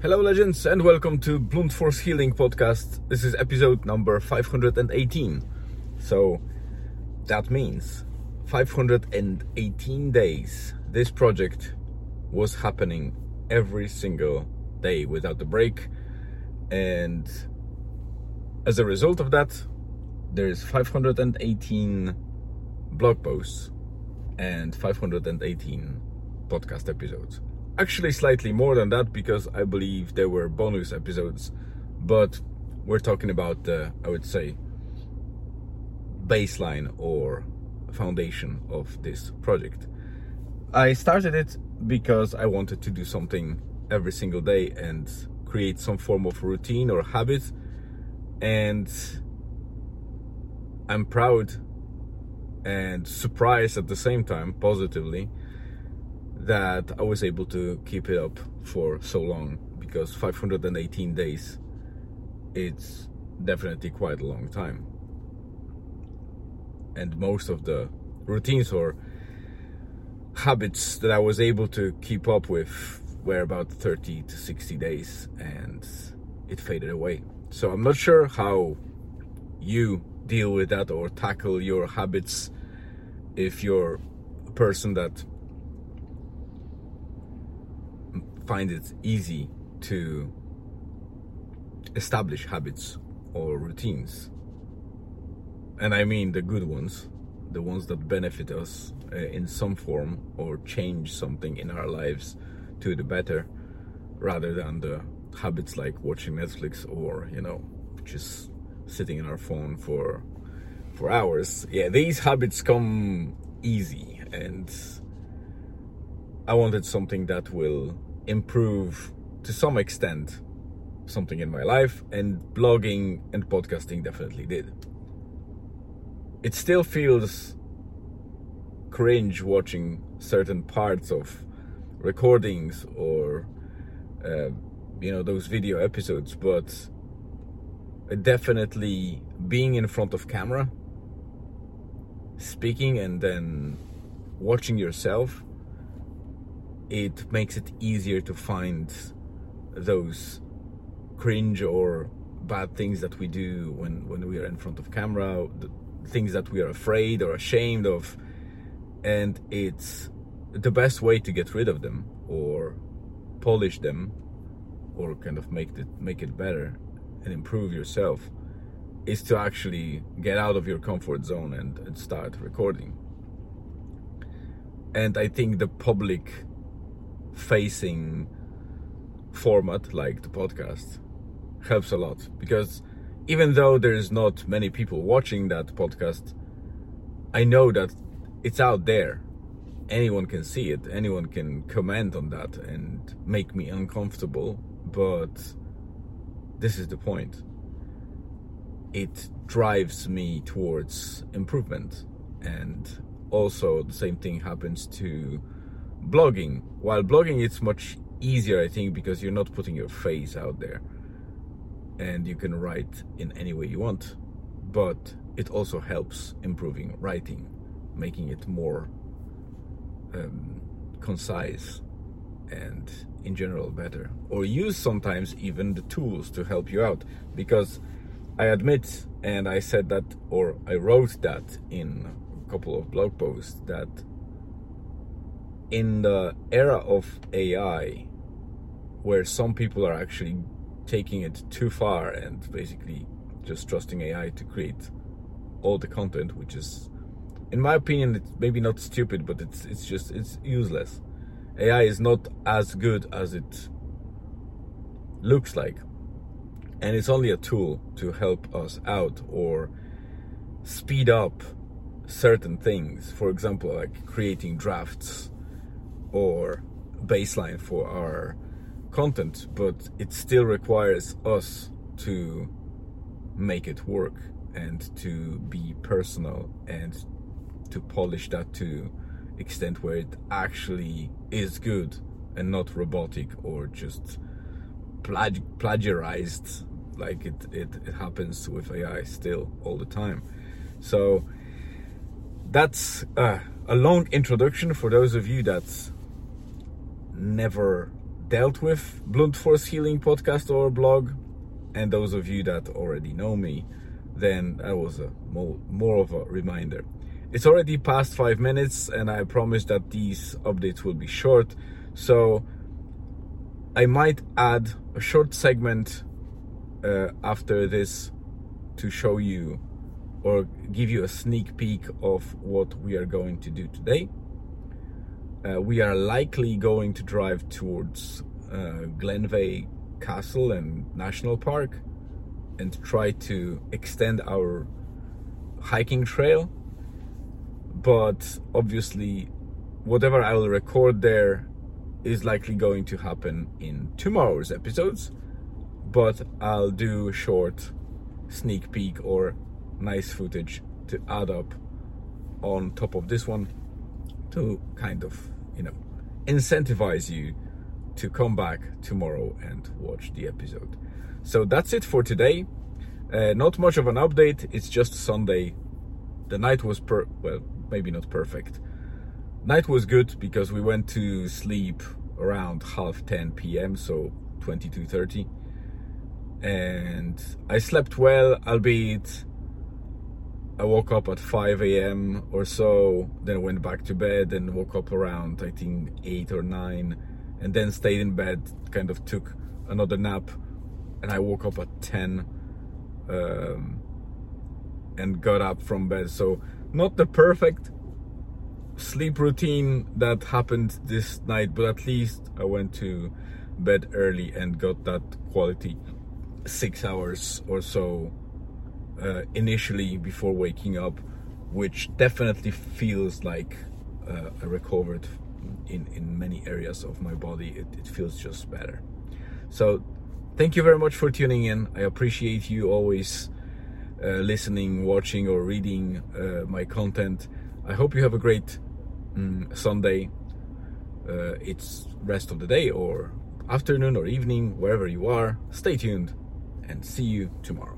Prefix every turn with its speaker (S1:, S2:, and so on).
S1: Hello, legends, and welcome to Blunt Force Healing Podcast. This is episode number 518. So that means 518 days. This project was happening every single day without a break, and as a result of that, there's 518 blog posts and 518 podcast episodes actually slightly more than that because I believe there were bonus episodes, but we're talking about the, I would say, baseline or foundation of this project. I started it because I wanted to do something every single day and create some form of routine or habit. And I'm proud and surprised at the same time, positively, that I was able to keep it up for so long because 518 days it's definitely quite a long time. And most of the routines or habits that I was able to keep up with were about 30 to 60 days and it faded away. So I'm not sure how you deal with that or tackle your habits if you're a person that find it easy to establish habits or routines. And I mean the good ones, the ones that benefit us uh, in some form or change something in our lives to the better, rather than the habits like watching Netflix or, you know, just sitting in our phone for for hours. Yeah, these habits come easy and I wanted something that will improve to some extent something in my life, and blogging and podcasting definitely did. It still feels cringe watching certain parts of recordings or uh, you know those video episodes, but definitely being in front of camera, speaking, and then watching yourself it makes it easier to find those cringe or bad things that we do when when we are in front of camera things that we are afraid or ashamed of. And it's the best way to get rid of them or polish them or kind of make it make it better and improve yourself is to actually get out of your comfort zone and, and start recording. And i think the public facing format like the podcast helps a lot because even though there's not many people watching that podcast i know that it's out there. Anyone can see it. Anyone can comment on that and make me uncomfortable but this is the point. It drives me towards improvement. And also the same thing happens to blogging. While blogging, it's much easier, I think, because you're not putting your face out there and you can write in any way you want. But it also helps improving writing, making it more um, concise and in general better. Or use sometimes even the tools to help you out because I admit, and I said that, or I wrote that in a couple of blog posts, that in the era of AI, where some people are actually taking it too far and basically just trusting AI to create all the content, which is, in my opinion, it's maybe not stupid, but it's it's just it's useless. AI is not as good as it looks like, and it's only a tool to help us out or speed up certain things. For example, like creating drafts or baseline for our content, but it still requires us to make it work and to be personal and to polish that to extent where it actually is good and not robotic or just plag- plagiarized like it, it, it happens with AI still all the time. So that's uh, a long introduction for those of you that never dealt with Blunt Force Healing podcast or blog, and those of you that already know me, then that was a more, more of a reminder. It's already past five minutes, and I promise that these updates will be short. So I might add a short segment uh, after this to show you or give you a sneak peek of what we are going to do today. Uh, we are likely going to drive towards uh, Glenveagh Castle and National Park and try to extend our hiking trail. But obviously, whatever I will record there is likely going to happen in tomorrow's episodes. But I'll do a short sneak peek or nice footage to add up on top of this one to kind of, you know, incentivize you to come back tomorrow and watch the episode. So that's it for today. Uh, not much of an update, it's just Sunday. The night was per well, maybe not perfect. Night was good because we went to sleep around half 10 p.m., so 22:30. And I slept well, albeit I woke up at 5 a.m. or so, then went back to bed and woke up around, I think, 8 or 9, and then stayed in bed, kind of took another nap, and I woke up at 10 um, and got up from bed. So, not the perfect sleep routine that happened this night, but at least I went to bed early and got that quality six hours or so uh, initially before waking up, which definitely feels like uh, I recovered in, in many areas of my body. It, it feels just better. So, thank you very much for tuning in. I appreciate you always uh, listening, watching, or reading uh, my content. I hope you have a great um, Sunday. Uh, it's rest of the day or afternoon or evening, wherever you are. Stay tuned and see you tomorrow.